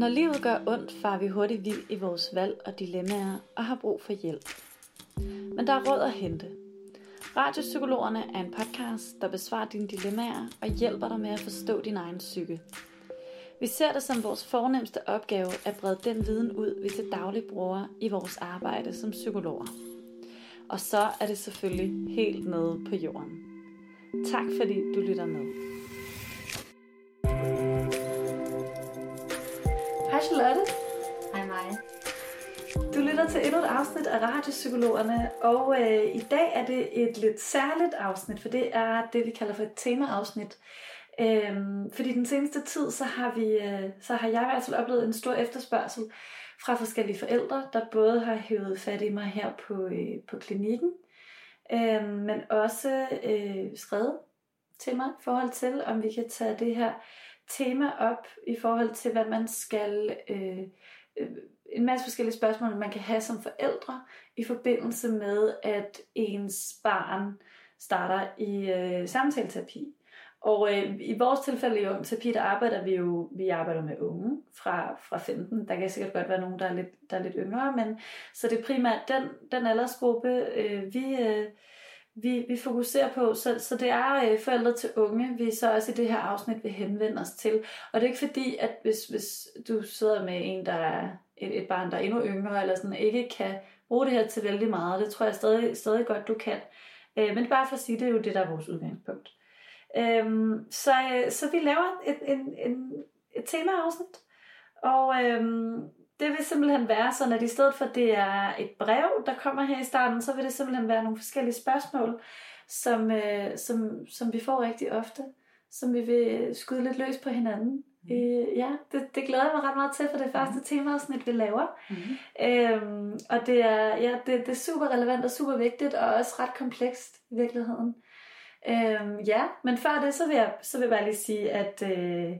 Når livet gør ondt, far vi hurtigt vild i vores valg og dilemmaer og har brug for hjælp. Men der er råd at hente. Radiopsykologerne er en podcast, der besvarer dine dilemmaer og hjælper dig med at forstå din egen psyke. Vi ser det som vores fornemmeste opgave at brede den viden ud, vi til daglig bruger i vores arbejde som psykologer. Og så er det selvfølgelig helt nede på jorden. Tak fordi du lytter med. Hej Charlotte. Hej mig. Du lytter til endnu et afsnit af Radiopsykologerne, og øh, i dag er det et lidt særligt afsnit, for det er det, vi kalder for et temaafsnit. Øhm, fordi den seneste tid, så har, vi, øh, så har jeg i hvert fald oplevet en stor efterspørgsel fra forskellige forældre, der både har hævet fat i mig her på, øh, på klinikken, øh, men også øh, skrevet til mig i forhold til, om vi kan tage det her tema op i forhold til, hvad man skal... Øh, øh, en masse forskellige spørgsmål, man kan have som forældre i forbindelse med, at ens barn starter i øh, samtaleterapi. Og øh, i vores tilfælde i Ung Terapi, der arbejder vi jo vi arbejder med unge fra, fra 15. Der kan sikkert godt være nogen, der er lidt, der er lidt yngre, men så det er primært den, den aldersgruppe, øh, vi, øh, vi, vi fokuserer på. Så, så det er øh, forældre til unge, vi så også i det her afsnit vil henvende os til. Og det er ikke fordi, at hvis, hvis du sidder med en, der er et, et barn, der er endnu yngre, eller sådan, ikke kan bruge det her til vældig meget. Det tror jeg stadig, stadig godt, du kan. Øh, men det er bare for at sige, det er jo det, der er vores udgangspunkt. Øhm, så, øh, så vi laver et, en, en, et temaafsnit, og øhm, det vil simpelthen være sådan, at i stedet for at det er et brev, der kommer her i starten, så vil det simpelthen være nogle forskellige spørgsmål, som, øh, som, som vi får rigtig ofte, som vi vil skyde lidt løs på hinanden. Mm. Øh, ja, det, det glæder jeg mig ret meget til, for det første mm. temaafsnit, vi laver. Mm. Øhm, og det er, ja, det, det er super relevant og super vigtigt, og også ret komplekst i virkeligheden. Øhm, ja, men før det, så vil jeg, så vil jeg bare lige sige, at øh,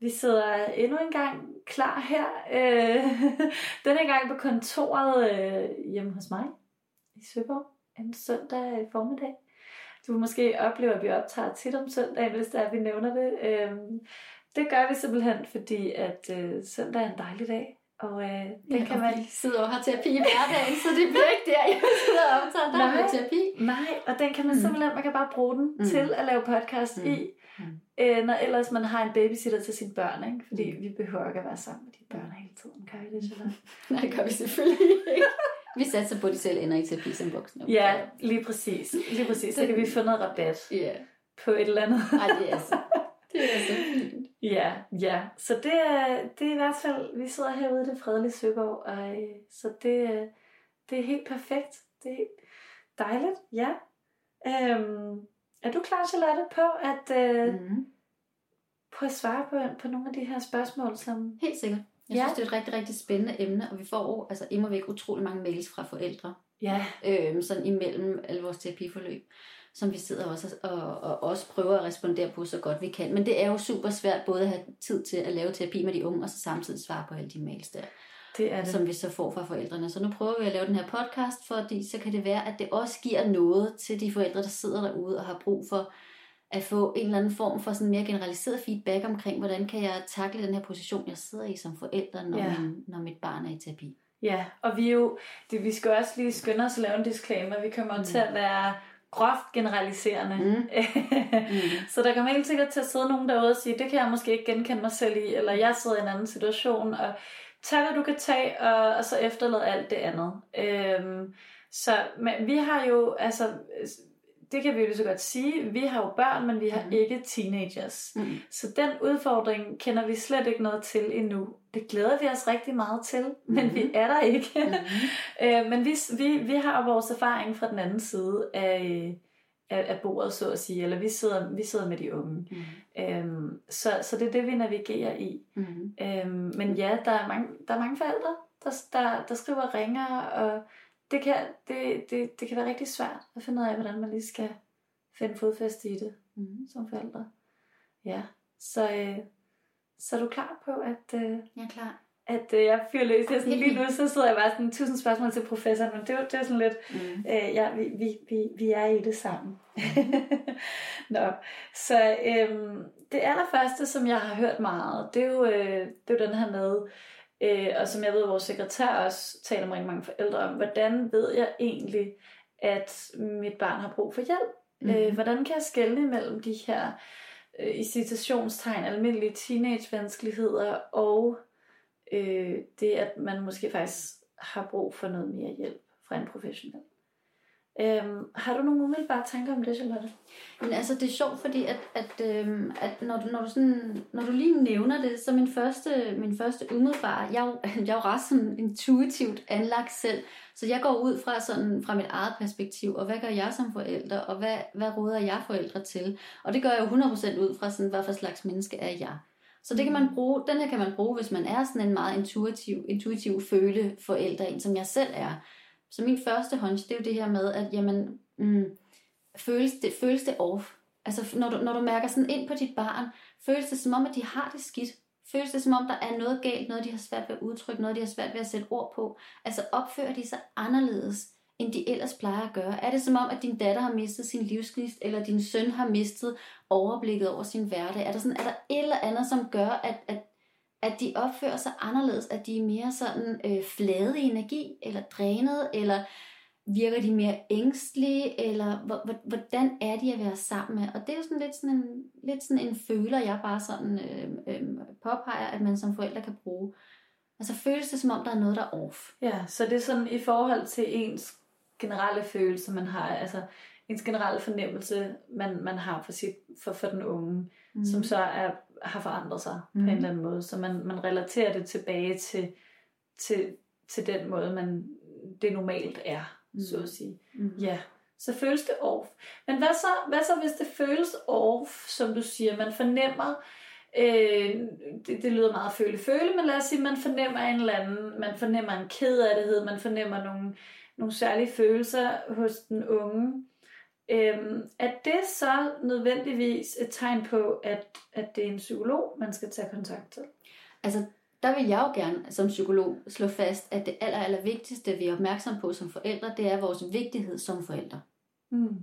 vi sidder endnu en gang klar her. Øh, denne gang på kontoret øh, hjemme hos mig i Søborg en søndag formiddag. Du vil måske opleve, at vi optager tit om søndagen, hvis det er, vi nævner det. Øh, det gør vi simpelthen, fordi at øh, søndag er en dejlig dag. Og øh, den ja, kan man... Vi sidder og har terapi i hverdagen, så det bliver ikke der, jeg sidder og optager. Der Nej. er terapi. Nej, og den kan man simpelthen, man kan bare bruge den mm. til at lave podcast mm. i. Mm. Øh, når ellers man har en babysitter til sine børn, ikke? Fordi mm. vi behøver ikke at være sammen med de børn hele tiden. Gør vi det, Charlotte? Nej, det gør vi selvfølgelig ikke. Vi satser på, at de selv ender i terapi som voksne. Ja, lige præcis. Lige præcis. Så kan vi få noget rabat Ja. på et eller andet. Ej, det er så, det er så fint. Ja, ja. Så det er, det er i hvert fald, vi sidder herude i det fredelige Søborg, og øh, så det, er- det er helt perfekt. Det er helt dejligt, ja. Øhm, er du klar, Charlotte, på at, øh, Mm. på at svare på, på nogle af de her spørgsmål, som... Helt sikkert. Jeg Ja. synes, det er et rigtig, rigtig spændende emne, og vi får jo altså, immer væk utrolig mange mails fra forældre, Ja, øhm, sådan imellem alle vores terapiforløb, som vi sidder også og, og også prøver at respondere på så godt vi kan. Men det er jo super svært både at have tid til at lave terapi med de unge, og så samtidig svare på alle de mails der, det er det. som vi så får fra forældrene. Så nu prøver vi at lave den her podcast, fordi så kan det være, at det også giver noget til de forældre, der sidder derude og har brug for at få en eller anden form for sådan mere generaliseret feedback omkring, hvordan kan jeg takle den her position, jeg sidder i som forælder, når, Ja. min, når mit barn er i terapi. Ja, og vi er jo, det, vi skal også lige skynde os at lave en disclaimer. Vi kommer mm. til at være groft generaliserende. Mm. Mm. Så der kommer helt sikkert til at sidde nogen derude og sige, det kan jeg måske ikke genkende mig selv i, eller jeg sidder i en anden situation, og tag hvad du kan tage, og, og så efterlad alt det andet. Øhm, så men vi har jo, altså, det kan vi jo lige så godt sige, vi har jo børn, men vi har Mhm. ikke teenagers. Mm. Så den udfordring kender vi slet ikke noget til endnu. Det glæder vi os rigtig meget til, men Mhm. vi er der ikke. Mm. Øh, men vi, vi, vi har vores erfaring fra den anden side af, af, af bordet, så at sige. Eller vi sidder, vi sidder med de unge. Mm. Øhm, så, så det er det, vi navigerer i. Mm. Øhm, men ja, der er mange, der er mange forældre, der, der, der skriver ringer, og det kan, det, det, det kan være rigtig svært at finde ud af, hvordan man lige skal finde fodfæste i det Mm. som forældre. Ja, så, øh, så er du klar på, at, øh, Jeg er klar. At øh, jeg fyrer løs. Jeg sådan, lige nu så sidder jeg bare sådan, tusind spørgsmål til professoren, men det, var, det var sådan lidt, mm. øh, ja, vi, vi, vi, vi er i det sammen. Nå, så øhm, det allerførste, som jeg har hørt meget, det er jo, øh, det er jo den her med, øh, og som jeg ved, vores sekretær også taler med rigtig mange forældre om, hvordan ved jeg egentlig, at mit barn har brug for hjælp? Mm. Øh, hvordan kan jeg skelne mellem de her øh, i citationstegn almindelige teenagevanskeligheder og øh, det, at man måske faktisk har brug for noget mere hjælp fra en professionel. Øhm, har du nogle umiddelbare tanker om det, Charlotte? Men altså, det er sjovt, fordi at, at, øhm, at når, du, når, du sådan, når du lige nævner det, så min første, min første umiddelbare, jeg, jeg er jo ret sådan intuitivt anlagt selv, så jeg går ud fra sådan fra mit eget perspektiv, og hvad gør jeg som forælder, og hvad, hvad råder jeg forældre til? Og det gør jeg jo 100% ud fra sådan, hvad for slags menneske er jeg. Så det kan man bruge, den her kan man bruge, hvis man er sådan en meget intuitiv, intuitiv føle forældre, en som jeg selv er. Så min første hunch, det er jo det her med, at jamen, mm, føles, det, føles det off? Altså når du, når du mærker sådan ind på dit barn, føles det som om, at de har det skidt? Føles det som om, der er noget galt, noget de har svært ved at udtrykke, noget de har svært ved at sætte ord på? Altså opfører de sig anderledes, end de ellers plejer at gøre? Er det som om, at din datter har mistet sin livsgnist, eller din søn har mistet overblikket over sin hverdag? Er der, sådan, er der et eller andet, som gør, at, at, at de opfører sig anderledes? At de er mere sådan øh, flade i energi, eller drænet, eller virker de mere ængstlige, eller hvordan er de at være sammen med? Og det er jo sådan lidt sådan en, lidt sådan en føler, jeg bare sådan øh, øh, påpeger, at man som forældre kan bruge. Altså føles det som om, der er noget, der er off. Ja, så det er sådan i forhold til ens generelle følelse, man har, altså ens generelle fornemmelse, man, man har for, sit, for, for den unge, mm. som så er, har forandret sig mm. på en mm. eller anden måde. Så man, man relaterer det tilbage til, til, til den måde, man det normalt er, mm. så at sige. Mm. Ja, så føles det off. Men hvad så, hvad så, hvis det føles off, som du siger, man fornemmer, øh, det, det lyder meget føle-føle, men lad os sige, man fornemmer en eller anden, man fornemmer en kedelighed, man fornemmer nogle nogle særlige følelser hos den unge, øhm, er det så nødvendigvis et tegn på, at, at det er en psykolog, man skal tage kontakt til? Altså, der vil jeg jo gerne som psykolog slå fast, at det aller, aller vigtigste, vi er opmærksom på som forældre, det er vores vigtighed som forældre. Mm.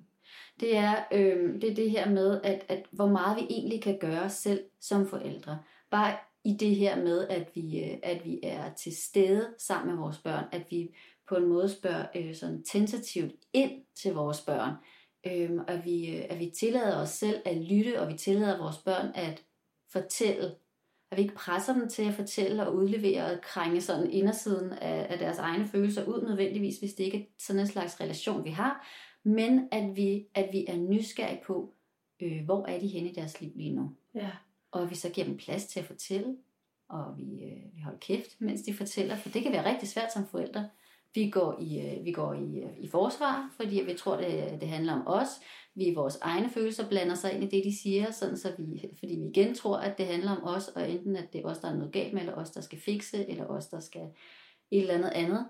Det, er, øh, det er det her med, at, at hvor meget vi egentlig kan gøre selv som forældre. Bare i det her med, at vi, øh, at vi er til stede sammen med vores børn, at vi på en måde spørger øh, sådan tentativt ind til vores børn. Øh, at, vi, at vi tillader os selv at lytte, og vi tillader vores børn at fortælle. At vi ikke presser dem til at fortælle og udlevere og krænge sådan indersiden af, af deres egne følelser ud nødvendigvis, hvis det ikke er sådan en slags relation, vi har. Men at vi, at vi er nysgerrige på, øh, hvor er de henne i deres liv lige nu. Ja. Og at vi så giver dem plads til at fortælle, og vi, øh, vi holder kæft, mens de fortæller, for det kan være rigtig svært som forældre vi går i, øh, vi går i, øh, i forsvar, fordi vi tror, det, det handler om os. Vi vores egne følelser blander sig ind i det, de siger, sådan så vi, fordi vi igen tror, at det handler om os, og enten at det er os, der er noget galt med, eller os, der skal fikse, eller os, der skal et eller andet andet.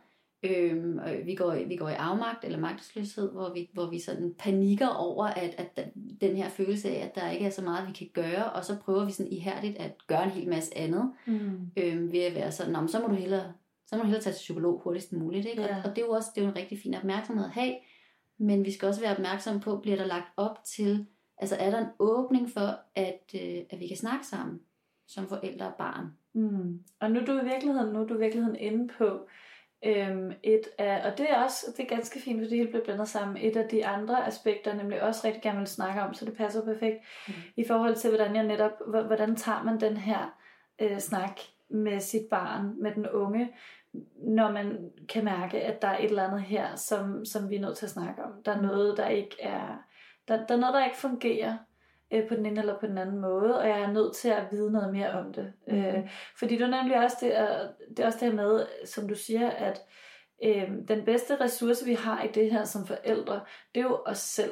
Øhm, vi, går, vi går i afmagt eller magtesløshed, hvor vi, hvor vi sådan panikker over, at, at den her følelse af, at der ikke er så meget, vi kan gøre, og så prøver vi sådan ihærdigt at gøre en hel masse andet, mm. øhm, ved at være sådan, så må du hellere så må man hellere tage til psykolog hurtigst muligt. Ikke? Ja. Og, og det er jo også det er jo en rigtig fin opmærksomhed at have, men vi skal også være opmærksom på, bliver der lagt op til, altså er der en åbning for, at, øh, at vi kan snakke sammen som forældre og barn. Mm. Og nu er du i virkeligheden, nu er du i virkeligheden inde på øhm, et af, og det er også det er ganske fint, fordi det hele bliver blandet sammen, et af de andre aspekter, nemlig også rigtig gerne vil snakke om, så det passer perfekt, mm. i forhold til, hvordan jeg netop, hvordan tager man den her øh, snak med sit barn, med den unge, når man kan mærke, at der er et eller andet her, som, som vi er nødt til at snakke om. Der er noget, der ikke er, der, der er noget, der ikke fungerer øh, på den ene eller på den anden måde, og jeg er nødt til at vide noget mere om det. Mm. Øh, fordi er nemlig også det, det er også det her med, som du siger, at øh, den bedste ressource, vi har i det her som forældre, det er jo os selv.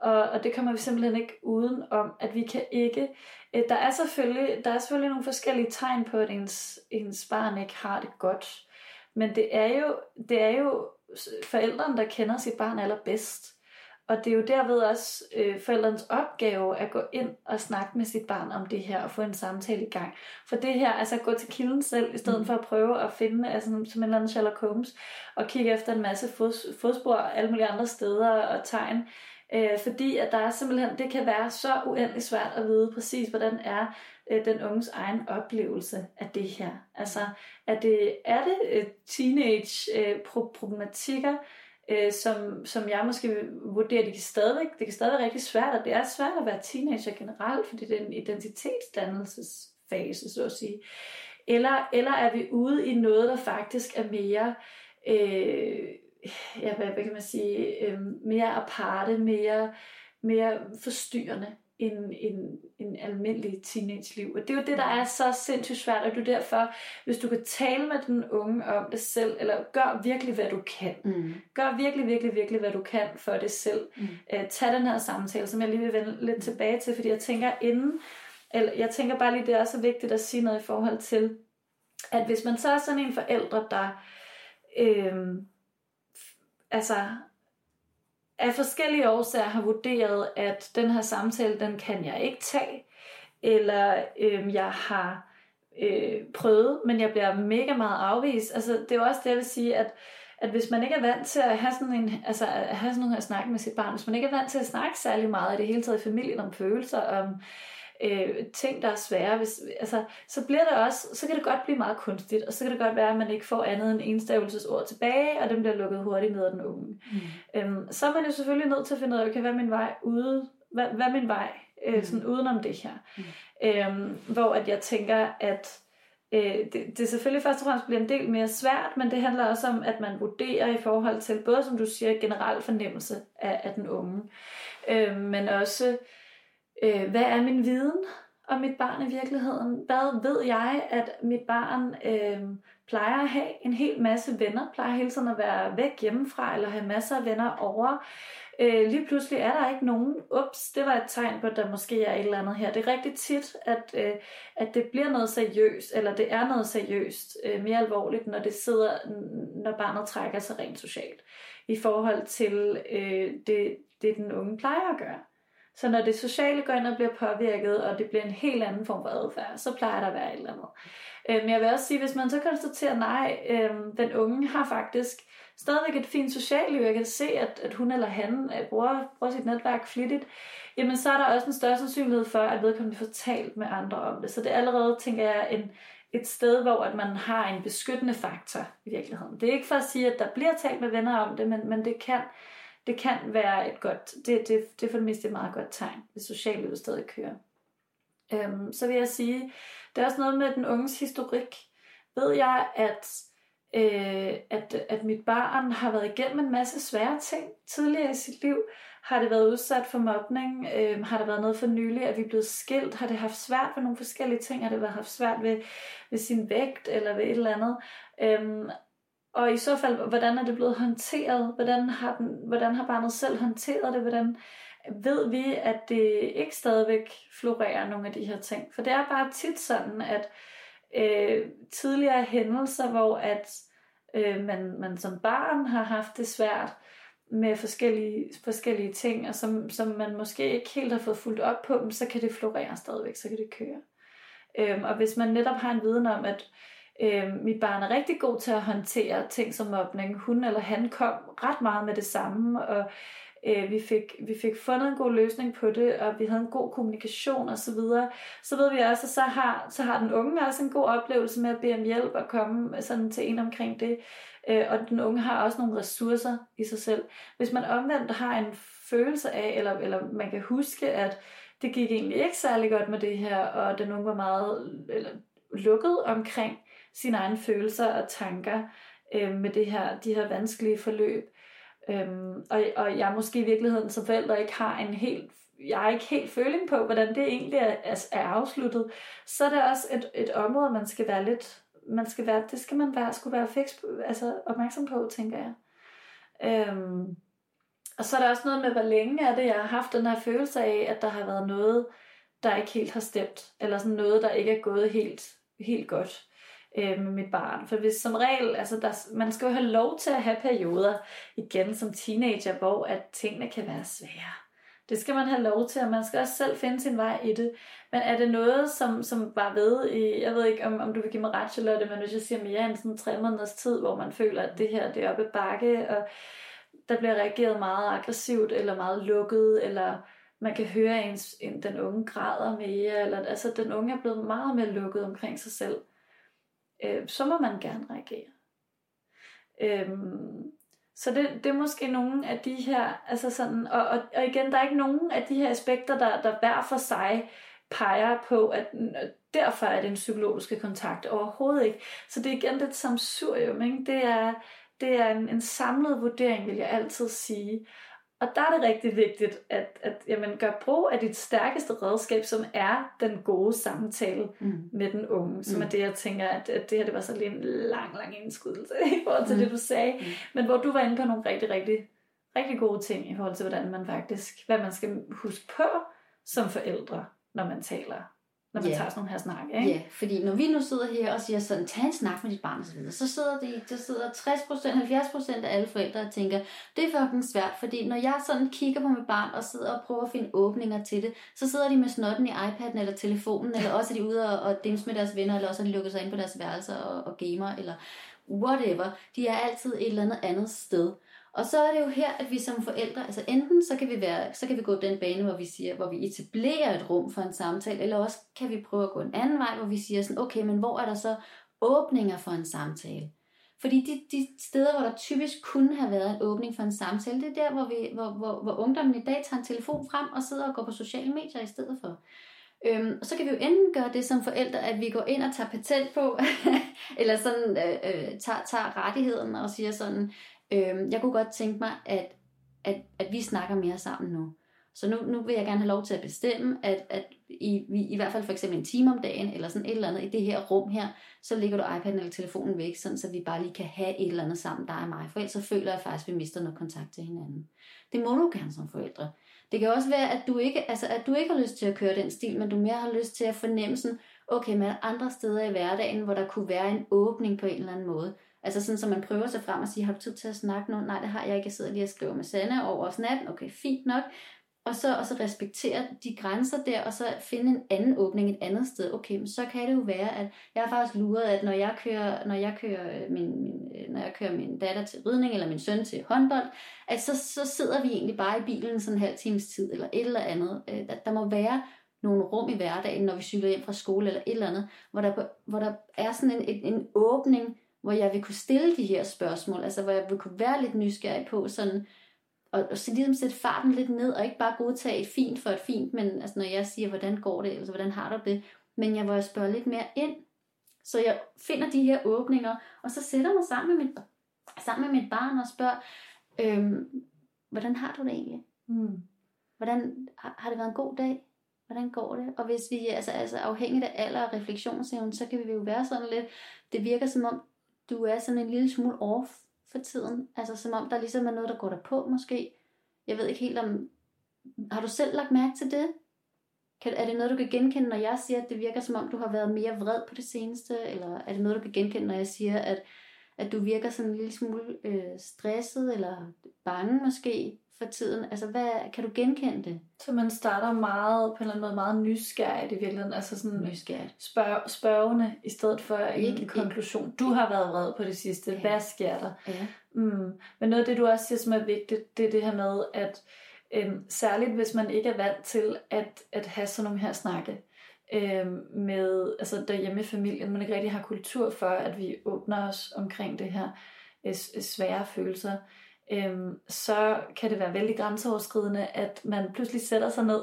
Og, og det kommer vi simpelthen ikke uden om, at vi kan ikke... Øh, der er selvfølgelig, der er selvfølgelig nogle forskellige tegn på, at ens, ens barn ikke har det godt. Men det er jo, det er jo forældrene, der kender sit barn allerbedst. og det er jo derved også øh, forældrens opgave at gå ind og snakke med sit barn om det her og få en samtale i gang. For det her, altså at gå til kilden selv, i stedet mm. for at prøve at finde, altså som en eller anden Sherlock Holmes, og kigge efter en masse fod, fodspor alle mulige andre steder og tegn. Øh, fordi at der er simpelthen, det kan være så uendelig svært at vide præcis, hvordan er øh, den unges egen oplevelse af det her. Altså, er det, er det øh, teenage-problematikker, øh, øh, som, som jeg måske vurderer, det kan stadigvæk, det kan stadig være rigtig svært, og det er svært at være teenager generelt, fordi det er en identitetsdannelsesfase, så at sige. Eller, eller er vi ude i noget, der faktisk er mere, øh, ja, hvad, hvad kan man sige, øh, mere aparte, mere, mere forstyrrende en, en, en almindelig teenage-liv. Og det er jo det, der er så sindssygt svært, og det er derfor, hvis du kan tale med den unge om det selv, eller gør virkelig, hvad du kan. Mm. Gør virkelig, virkelig, virkelig, hvad du kan for det selv. Mm. Uh, tag den her samtale, som jeg lige vil vende lidt tilbage til, fordi jeg tænker inden, eller jeg tænker bare lige, det er også vigtigt at sige noget i forhold til, at hvis man så er sådan en forældre, der øh, altså af forskellige årsager har vurderet, at den her samtale, den kan jeg ikke tage, eller øh, jeg har øh, prøvet, men jeg bliver mega meget afvist. Altså, det er jo også det, jeg vil sige, at, at hvis man ikke er vant til at have sådan en, altså at have sådan nogle her snak med sit barn, hvis man ikke er vant til at snakke særlig meget i det hele taget i familien om følelser, om øh, ting, der er svære, hvis, altså, så bliver det også, så kan det godt blive meget kunstigt, og så kan det godt være, at man ikke får andet end enstavelsesord tilbage, og den bliver lukket hurtigt ned af den unge. Mm. Øhm, så er man jo selvfølgelig nødt til at finde ud af, okay, hvad er min vej ude, hvad, hvad er min vej øh, mm. sådan udenom det her? Mm. Øhm, hvor at jeg tænker, at øh, det, det selvfølgelig først og fremmest bliver en del mere svært, men det handler også om, at man vurderer i forhold til, både som du siger, generel fornemmelse af, af den unge, øh, men også øh, hvad er min viden om mit barn i virkeligheden? Hvad ved jeg, at mit barn øh, plejer at have en hel masse venner, plejer hele tiden at være væk hjemmefra, eller have masser af venner over. Øh, lige pludselig er der ikke nogen, ups, det var et tegn på, at der måske er et eller andet her. Det er rigtig tit, at, øh, at det bliver noget seriøst, eller det er noget seriøst, øh, mere alvorligt, når det sidder, når barnet trækker sig rent socialt, i forhold til øh, det, det, den unge plejer at gøre. Så når det sociale går ind og bliver påvirket, og det bliver en helt anden form for adfærd, så plejer der at være et eller andet. Øh, men jeg vil også sige, hvis man så konstaterer, nej, øh, den unge har faktisk stadigvæk et fint socialt liv, jeg kan se, at, at hun eller han øh, bruger, bruger sit netværk flittigt, jamen så er der også en større sandsynlighed for, at vedkommende får talt med andre om det. Så det er allerede, tænker jeg, en, et sted, hvor at man har en beskyttende faktor i virkeligheden. Det er ikke for at sige, at der bliver talt med venner om det, men, men det kan det kan være et godt, det, det, det er for det meste et meget godt tegn, hvis sociallivet stadig kører. Øhm, så vil jeg sige, der er også noget med den unges historik. Ved jeg, at, øh, at, at mit barn har været igennem en masse svære ting tidligere i sit liv, har det været udsat for mobning? Øh, har der været noget for nylig? at vi blevet skilt? Har det haft svært ved nogle forskellige ting? Har det været haft svært ved, ved sin vægt eller ved et eller andet? Øhm, og i så fald, hvordan er det blevet håndteret? Hvordan har, den, hvordan har barnet selv håndteret det? Hvordan ved vi, at det ikke stadigvæk florerer nogle af de her ting? For det er bare tit sådan, at øh, tidligere hændelser, hvor at øh, man, man som barn har haft det svært med forskellige, forskellige ting, og som, som man måske ikke helt har fået fuldt op på, så kan det florere stadigvæk, så kan det køre. Øh, og hvis man netop har en viden om, at Øh, mit barn er rigtig god til at håndtere ting som mobning. Hun eller han kom ret meget med det samme, og øh, vi, fik, vi fik fundet en god løsning på det, og vi havde en god kommunikation osv. Så, videre. så ved vi også, at så har, så har den unge også en god oplevelse med at bede om hjælp og komme sådan til en omkring det. Øh, og den unge har også nogle ressourcer i sig selv. Hvis man omvendt har en følelse af, eller, eller man kan huske, at det gik egentlig ikke særlig godt med det her, og den unge var meget eller, lukket omkring sine egne følelser og tanker øh, med det her, de her vanskelige forløb. Øhm, og, og jeg måske i virkeligheden som forælder ikke har en helt jeg har ikke helt føling på, hvordan det egentlig er, er, er afsluttet, så er det også et, et område, man skal være lidt, man skal være, det skal man være, skulle være fix, altså opmærksom på, tænker jeg. Øhm, og så er der også noget med, hvor længe er det, jeg har haft den her følelse af, at der har været noget, der ikke helt har stemt, eller sådan noget, der ikke er gået helt, helt godt øh, med mit barn. For hvis som regel, altså der, man skal jo have lov til at have perioder igen som teenager, hvor at tingene kan være svære. Det skal man have lov til, og man skal også selv finde sin vej i det. Men er det noget, som, som var ved i, jeg ved ikke, om, om du vil give mig ret, Charlotte, men hvis jeg siger mere end sådan tre måneders tid, hvor man føler, at det her det er oppe bakke, og der bliver reageret meget aggressivt, eller meget lukket, eller man kan høre, at ens, den unge græder mere, eller altså den unge er blevet meget mere lukket omkring sig selv, øh, så må man gerne reagere. Øh, så det, det er måske nogle af de her, altså sådan, og, og, og igen, der er ikke nogen af de her aspekter, der, der hver for sig peger på, at derfor er det en psykologisk kontakt overhovedet ikke. Så det er igen som samsurium, ikke? Det er, det er en, en samlet vurdering, vil jeg altid sige. Og der er det rigtig vigtigt, at, at jamen, gør brug af dit stærkeste redskab, som er den gode samtale mm. med den unge. Som mm. er det, jeg tænker, at, at det her det var så lige en lang, lang indskudelse i forhold til mm. det, du sagde. Mm. Men hvor du var inde på nogle rigtig, rigtig, rigtig gode ting i forhold til, hvordan man faktisk, hvad man skal huske på som forældre, når man taler når man yeah. tager sådan nogle her snakke. Ikke? Ja, fordi når vi nu sidder her og siger sådan, tag en snak med dit barn osv., så sidder, det, der sidder 60%, 70% af alle forældre og tænker, det er fucking svært, fordi når jeg sådan kigger på mit barn og sidder og prøver at finde åbninger til det, så sidder de med snotten i iPad'en eller telefonen, eller også er de ude og, og dims med deres venner, eller også er de lukket sig ind på deres værelser og, og gamer, eller whatever. De er altid et eller andet andet sted. Og så er det jo her, at vi som forældre, altså enten så kan vi, være, så kan vi gå den bane, hvor vi siger, hvor vi etablerer et rum for en samtale, eller også kan vi prøve at gå en anden vej, hvor vi siger sådan, okay, men hvor er der så åbninger for en samtale? Fordi de, de steder, hvor der typisk kunne have været en åbning for en samtale, det er der, hvor, vi, hvor, hvor, hvor ungdommen i dag tager en telefon frem og sidder og går på sociale medier i stedet for. Øhm, og så kan vi jo enten gøre det som forældre, at vi går ind og tager patent på, eller sådan øh, øh, tager, tager rettigheden og siger sådan, Øhm, jeg kunne godt tænke mig, at, at, at vi snakker mere sammen nu. Så nu, nu vil jeg gerne have lov til at bestemme, at, at i, vi, i hvert fald for eksempel en time om dagen, eller sådan et eller andet i det her rum her, så lægger du iPad'en eller telefonen væk, sådan, så vi bare lige kan have et eller andet sammen, dig og mig. For ellers så føler jeg faktisk, at vi mister noget kontakt til hinanden. Det må du gerne som forældre. Det kan også være, at du ikke, altså, at du ikke har lyst til at køre den stil, men du mere har lyst til at fornemme sådan, okay, men andre steder i hverdagen, hvor der kunne være en åbning på en eller anden måde, Altså sådan, så man prøver sig frem og siger, har du tid til at snakke nu? Nej, det har jeg ikke. Jeg sidder lige og skriver med Sanne over snap. Okay, fint nok. Og så, og så respektere de grænser der, og så finde en anden åbning et andet sted. Okay, men så kan det jo være, at jeg har faktisk luret, at når jeg kører, når jeg kører, øh, min, min, øh, når jeg kører min datter til ridning, eller min søn til håndbold, at så, så sidder vi egentlig bare i bilen sådan en halv times tid, eller et eller andet. At der, der må være nogle rum i hverdagen, når vi cykler hjem fra skole, eller et eller andet, hvor der, hvor der er sådan en, en, en åbning, hvor jeg vil kunne stille de her spørgsmål, altså hvor jeg vil kunne være lidt nysgerrig på sådan, og, og så ligesom sætte farten lidt ned, og ikke bare godtage et fint for et fint, men altså når jeg siger, hvordan går det, altså hvordan har du det, men jeg, hvor jeg spørger lidt mere ind, så jeg finder de her åbninger, og så sætter mig sammen med mit, sammen med mit barn og spørger, øhm, hvordan har du det egentlig? Mm. Hvordan har, har det været en god dag? Hvordan går det? Og hvis vi altså, altså afhængigt af alder og refleksionsevne, så kan vi jo være sådan lidt, det virker som om, du er sådan en lille smule off for tiden. Altså som om der ligesom er noget, der går der på måske. Jeg ved ikke helt om... Har du selv lagt mærke til det? Kan, er det noget, du kan genkende, når jeg siger, at det virker som om, du har været mere vred på det seneste? Eller er det noget, du kan genkende, når jeg siger, at, at du virker sådan en lille smule øh, stresset eller bange måske? for tiden? Altså, hvad, kan du genkende det? Så man starter meget, på en eller anden måde, meget nysgerrigt i virkeligheden. Altså sådan nysgerrigt. Spørg, spørgende, i stedet for ikke, en konklusion. Du har været vred på det sidste. Ja. Hvad sker der? Ja. Mm. Men noget af det, du også siger, som er vigtigt, det er det her med, at øhm, særligt hvis man ikke er vant til at, at have sådan nogle her snakke, øhm, med, altså derhjemme i familien, man ikke rigtig har kultur for, at vi åbner os omkring det her øh, svære følelser, øhm, så kan det være vældig grænseoverskridende, at man pludselig sætter sig ned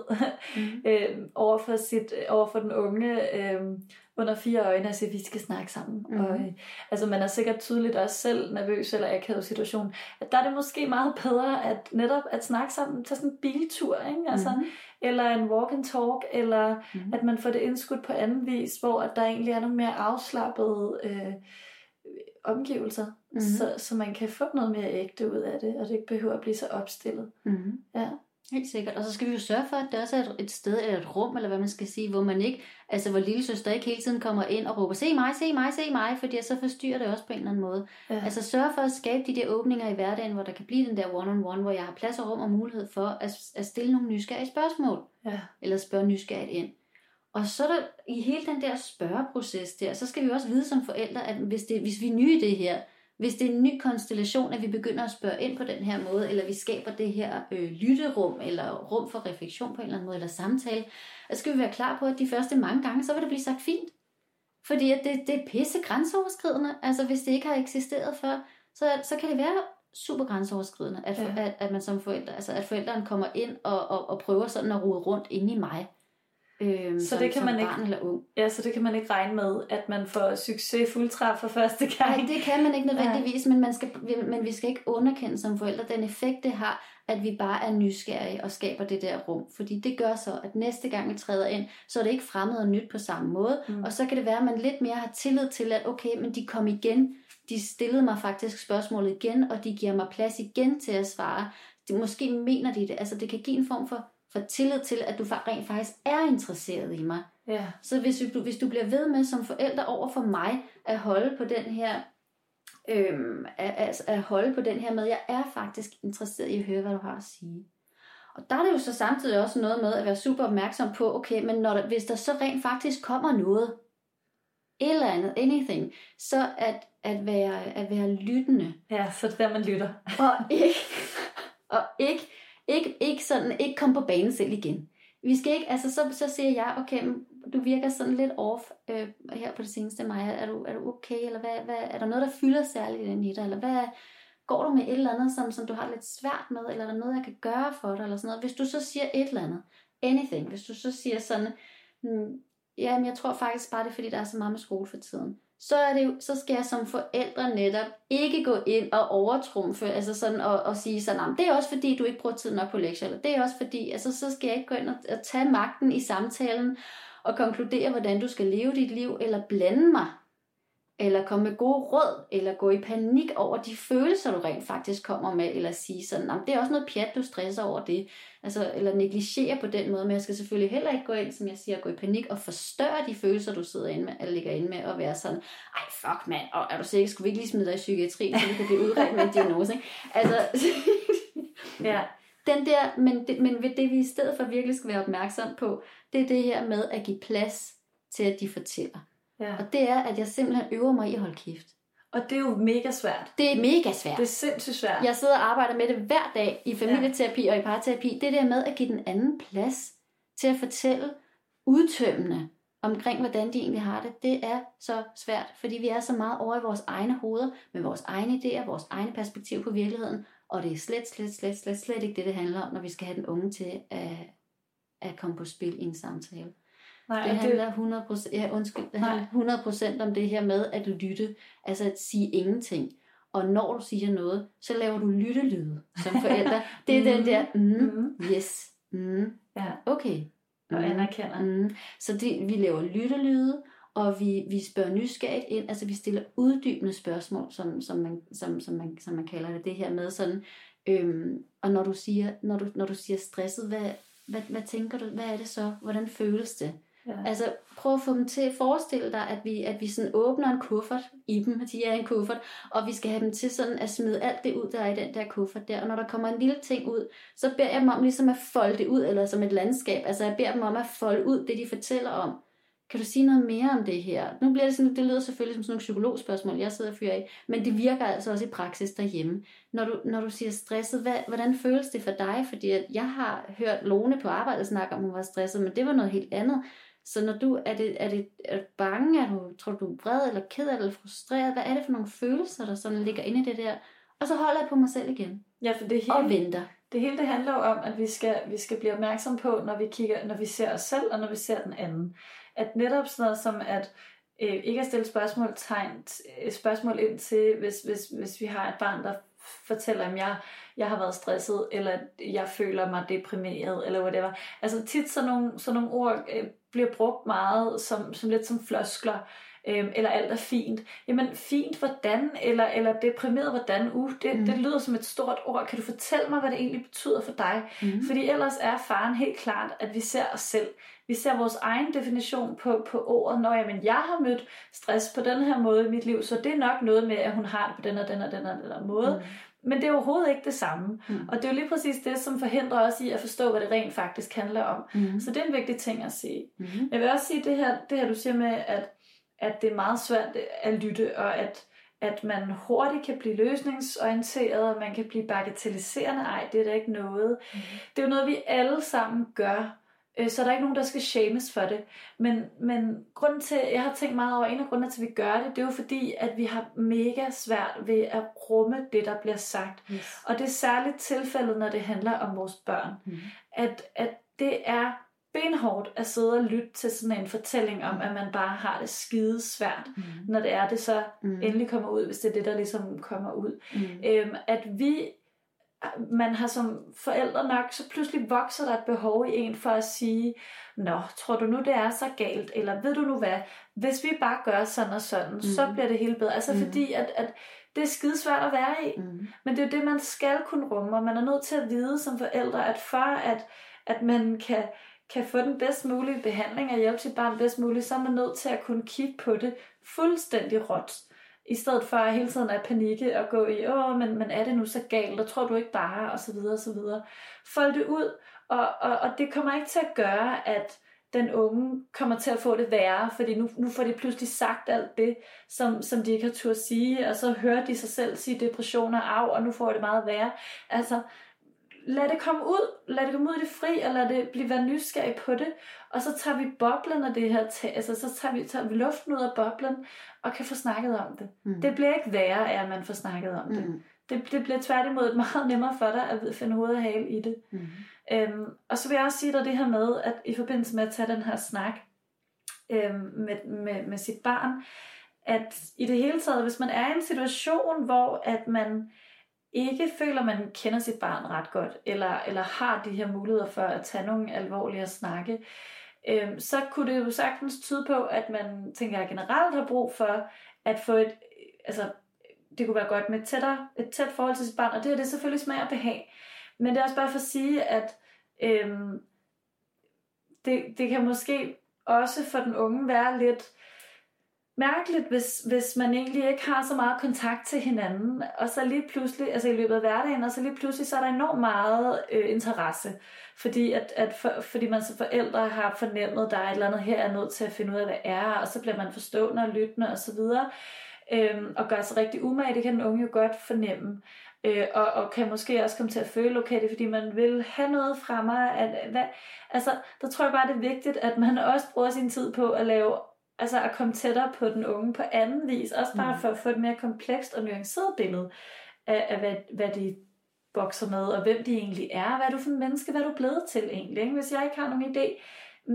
mm. øhm, over, for sit, over for den unge øhm, under fire øjne og siger, vi skal snakke sammen. Mm. Og, øh, altså man er sikkert tydeligt også selv nervøs eller akavet situation. At der er det måske meget bedre at netop at snakke sammen, tage sådan en biltur, ikke? Altså, mm. eller en walk and talk, eller mm. at man får det indskudt på anden vis, hvor at der egentlig er nogle mere afslappede øh, omgivelser, mm-hmm. så, så man kan få noget mere ægte ud af det, og det ikke behøver at blive så opstillet. Mm-hmm. Ja. Helt sikkert. Og så skal vi jo sørge for, at der også er et, sted eller et rum, eller hvad man skal sige, hvor man ikke, altså hvor lille søster ikke hele tiden kommer ind og råber, se mig, se mig, se mig, fordi så forstyrrer det også på en eller anden måde. Ja. Altså sørge for at skabe de der åbninger i hverdagen, hvor der kan blive den der one-on-one, hvor jeg har plads og rum og mulighed for at, at stille nogle nysgerrige spørgsmål. Ja. Eller spørge nysgerrigt ind. Og så er der i hele den der spørgeproces der, så skal vi også vide som forældre, at hvis, det, hvis vi er nye i det her, hvis det er en ny konstellation, at vi begynder at spørge ind på den her måde, eller vi skaber det her øh, lytterum, eller rum for refleksion på en eller anden måde, eller samtale, så skal vi være klar på, at de første mange gange, så vil det blive sagt fint. Fordi at det, det er pisse grænseoverskridende. Altså hvis det ikke har eksisteret før, så, så kan det være super grænseoverskridende, at, ja. at, at man som forældre, altså at forældrene kommer ind og, og, og prøver sådan at rode rundt inde i mig. Øhm, så det kan som man barn ikke, eller ung. Ja, så det kan man ikke regne med, at man får succes fuldtræf for første gang. Nej, det kan man ikke nødvendigvis, men, man skal, men vi skal ikke underkende som forældre den effekt, det har, at vi bare er nysgerrige og skaber det der rum. Fordi det gør så, at næste gang vi træder ind, så er det ikke fremmed og nyt på samme måde. Mm. Og så kan det være, at man lidt mere har tillid til, at okay, men de kom igen. De stillede mig faktisk spørgsmålet igen, og de giver mig plads igen til at svare. Det, måske mener de det. Altså det kan give en form for for tillid til, at du rent faktisk er interesseret i mig. Ja. Så hvis du, hvis du bliver ved med som forælder over for mig at holde på den her øhm, at, at holde på den her med, jeg er faktisk interesseret i at høre, hvad du har at sige. Og der er det jo så samtidig også noget med at være super opmærksom på, okay, men når der, hvis der så rent faktisk kommer noget, et eller andet, anything, så at, at, være, at være lyttende. Ja, så det er der, man lytter. og ikke, og ikke ikke, ikke, sådan, ikke komme på banen selv igen. Vi skal ikke, altså så, så siger jeg, okay, du virker sådan lidt off øh, her på det seneste, Maja. Er du, er du okay, eller hvad, hvad, er der noget, der fylder særligt i dig, eller hvad, går du med et eller andet, som, som du har lidt svært med, eller er der noget, jeg kan gøre for dig, eller sådan noget. Hvis du så siger et eller andet, anything, hvis du så siger sådan, hmm, jamen jeg tror faktisk bare, det er fordi, der er så meget med skole for tiden så, er det så skal jeg som forældre netop ikke gå ind og overtrumfe, altså sådan og, og sige sådan, det er også fordi, du ikke bruger tid nok på lektier, eller det er også fordi, altså så skal jeg ikke gå ind og, og tage magten i samtalen og konkludere, hvordan du skal leve dit liv, eller blande mig eller komme med gode råd, eller gå i panik over de følelser, du rent faktisk kommer med, eller sige sådan, det er også noget pjat, du stresser over det, altså, eller negligere på den måde, men jeg skal selvfølgelig heller ikke gå ind, som jeg siger, gå i panik og forstørre de følelser, du sidder inde med, eller ligger inde med, og være sådan, ej fuck mand, og er du sikker, skulle vi ikke lige smide dig i psykiatri, så vi kan blive udredt med en diagnose, ikke? Altså, ja. Den der, men det, men det vi i stedet for virkelig skal være opmærksom på, det er det her med at give plads til, at de fortæller. Ja. Og det er, at jeg simpelthen øver mig i at holde kæft. Og det er jo mega svært. Det er mega svært. Det er sindssygt svært. Jeg sidder og arbejder med det hver dag i familieterapi ja. og i parterapi. Det der med at give den anden plads til at fortælle udtømmende omkring, hvordan de egentlig har det, det er så svært, fordi vi er så meget over i vores egne hoveder, med vores egne idéer, vores egne perspektiv på virkeligheden, og det er slet, slet, slet, slet, slet ikke det, det handler om, når vi skal have den unge til at, at komme på spil i en samtale. Nej, det handler det... 100%, ja, undskyld, det handler 100% om det her med at lytte, altså at sige ingenting. Og når du siger noget, så laver du lyttelyde som forælder. Det er mm. den der, mm, mm. yes, mm, ja. okay. Mm, og anerkender. Mm. Så det, vi laver lyttelyde, og vi, vi spørger nysgerrigt ind, altså vi stiller uddybende spørgsmål, som, som, man, som, som, man, som man kalder det, det her med sådan, øhm, og når du siger, når du, når du siger stresset, hvad, hvad, hvad tænker du, hvad er det så, hvordan føles det? Ja. Altså prøv at få dem til at forestille dig, at vi, at vi sådan åbner en kuffert i dem, at de er en kuffert, og vi skal have dem til sådan at smide alt det ud, der er i den der kuffert der. Og når der kommer en lille ting ud, så beder jeg dem om ligesom at folde det ud, eller som et landskab. Altså jeg beder dem om at folde ud det, de fortæller om. Kan du sige noget mere om det her? Nu bliver det sådan, det lyder selvfølgelig som sådan nogle psykologspørgsmål, jeg sidder og fyrer af, men det virker altså også i praksis derhjemme. Når du, når du siger stresset, hvad, hvordan føles det for dig? Fordi at jeg har hørt Lone på arbejdet snakke om, hun var stresset, men det var noget helt andet. Så når du er det, er det er du bange, er du, tror du, du er vred eller ked eller frustreret? Hvad er det for nogle følelser, der sådan ligger inde i det der? Og så holder jeg på mig selv igen. Ja, for det hele, og venter. Det hele det handler jo om, at vi skal, vi skal blive opmærksom på, når vi kigger, når vi ser os selv, og når vi ser den anden. At netop sådan noget som, at øh, ikke at stille spørgsmål, tegn, øh, spørgsmål ind til, hvis, hvis, hvis vi har et barn, der fortæller, om jeg, jeg har været stresset, eller jeg føler mig deprimeret, eller whatever. Altså tit sådan nogle, sådan nogle ord øh, bliver brugt meget som, som lidt som floskler, øhm, eller alt er fint. Jamen fint hvordan, eller, eller deprimeret hvordan, uh, det, mm. det lyder som et stort ord. Kan du fortælle mig, hvad det egentlig betyder for dig? Mm. Fordi ellers er faren helt klart, at vi ser os selv. Vi ser vores egen definition på, på ordet, når jamen, jeg har mødt stress på den her måde i mit liv, så det er nok noget med, at hun har det på den og den og den og den og måde. Mm. Men det er overhovedet ikke det samme. Mm. Og det er jo lige præcis det, som forhindrer os i at forstå, hvad det rent faktisk handler om. Mm. Så det er en vigtig ting at sige. Mm. Jeg vil også sige det her, det her du siger med, at, at det er meget svært at lytte, og at, at man hurtigt kan blive løsningsorienteret, og man kan blive bagatelliserende. Ej, det er da ikke noget. Mm. Det er jo noget, vi alle sammen gør. Øh, så der er ikke nogen, der skal shames for det. Men, men grunden til, jeg har tænkt meget over, en af grundene til, at vi gør det, det er jo fordi, at vi har mega svært ved at rumme det, der bliver sagt. Yes. Og det er særligt tilfældet, når det handler om vores børn. Mm. At, at det er benhårdt at sidde og lytte til sådan en fortælling om, at man bare har det skide svært, mm. når det er, det så mm. endelig kommer ud, hvis det er det, der ligesom kommer ud. Mm. Øhm, at vi man har som forældre nok, så pludselig vokser der et behov i en for at sige, Nå, tror du nu det er så galt, eller ved du nu hvad, hvis vi bare gør sådan og sådan, mm. så bliver det hele bedre. Altså mm. fordi, at, at det er skidesvært at være i, mm. men det er jo det, man skal kunne rumme, og man er nødt til at vide som forældre, at for at, at man kan, kan få den bedst mulige behandling og hjælpe sit barn bedst muligt, så er man nødt til at kunne kigge på det fuldstændig råt. I stedet for at hele tiden at panikke og gå i, åh, men, men er det nu så galt, og tror du ikke bare, og så videre, og så videre. Fold det ud, og, og, og det kommer ikke til at gøre, at den unge kommer til at få det værre, fordi nu, nu får de pludselig sagt alt det, som, som de ikke har tur at sige, og så hører de sig selv sige depressioner af, og nu får det meget værre. Altså, lad det komme ud, lad det komme ud i det fri, og lad det blive være nysgerrig på det, og så tager vi boblen af det her, altså så tager vi, tager vi luften ud af boblen, og kan få snakket om det. Mm. Det bliver ikke værre af, at man får snakket om det. Mm. Det, det bliver tværtimod meget nemmere for dig at finde hovedet og hale i det. Mm. Øhm, og så vil jeg også sige dig det her med, at i forbindelse med at tage den her snak øhm, med, med, med sit barn, at i det hele taget, hvis man er i en situation, hvor at man ikke føler, at man kender sit barn ret godt, eller, eller har de her muligheder for at tage nogle alvorlige snakke, øh, så kunne det jo sagtens tyde på, at man, tænker jeg, generelt har brug for at få et, altså, det kunne være godt med et, tættere, et tæt forhold til sit barn, og det er det selvfølgelig smag og behag. Men det er også bare for at sige, at øh, det, det kan måske også for den unge være lidt mærkeligt, hvis, hvis man egentlig ikke har så meget kontakt til hinanden, og så lige pludselig, altså i løbet af hverdagen, og så lige pludselig, så er der enormt meget øh, interesse, fordi, at, at for, fordi man som forældre har fornemmet, at der er et eller andet her, er nødt til at finde ud af, hvad er, og så bliver man forstående og lyttende og så videre, øhm, og gør sig rigtig umage, det kan den unge jo godt fornemme. Øh, og, og kan måske også komme til at føle, okay, det er fordi man vil have noget fra mig. At, hvad, altså, der tror jeg bare, det er vigtigt, at man også bruger sin tid på at lave altså at komme tættere på den unge på anden vis, også bare mm. for at få et mere komplekst og nuanceret billede af, af hvad, hvad de bokser med, og hvem de egentlig er, hvad er du for en menneske, hvad er du blevet til egentlig, ikke? hvis jeg ikke har nogen idé,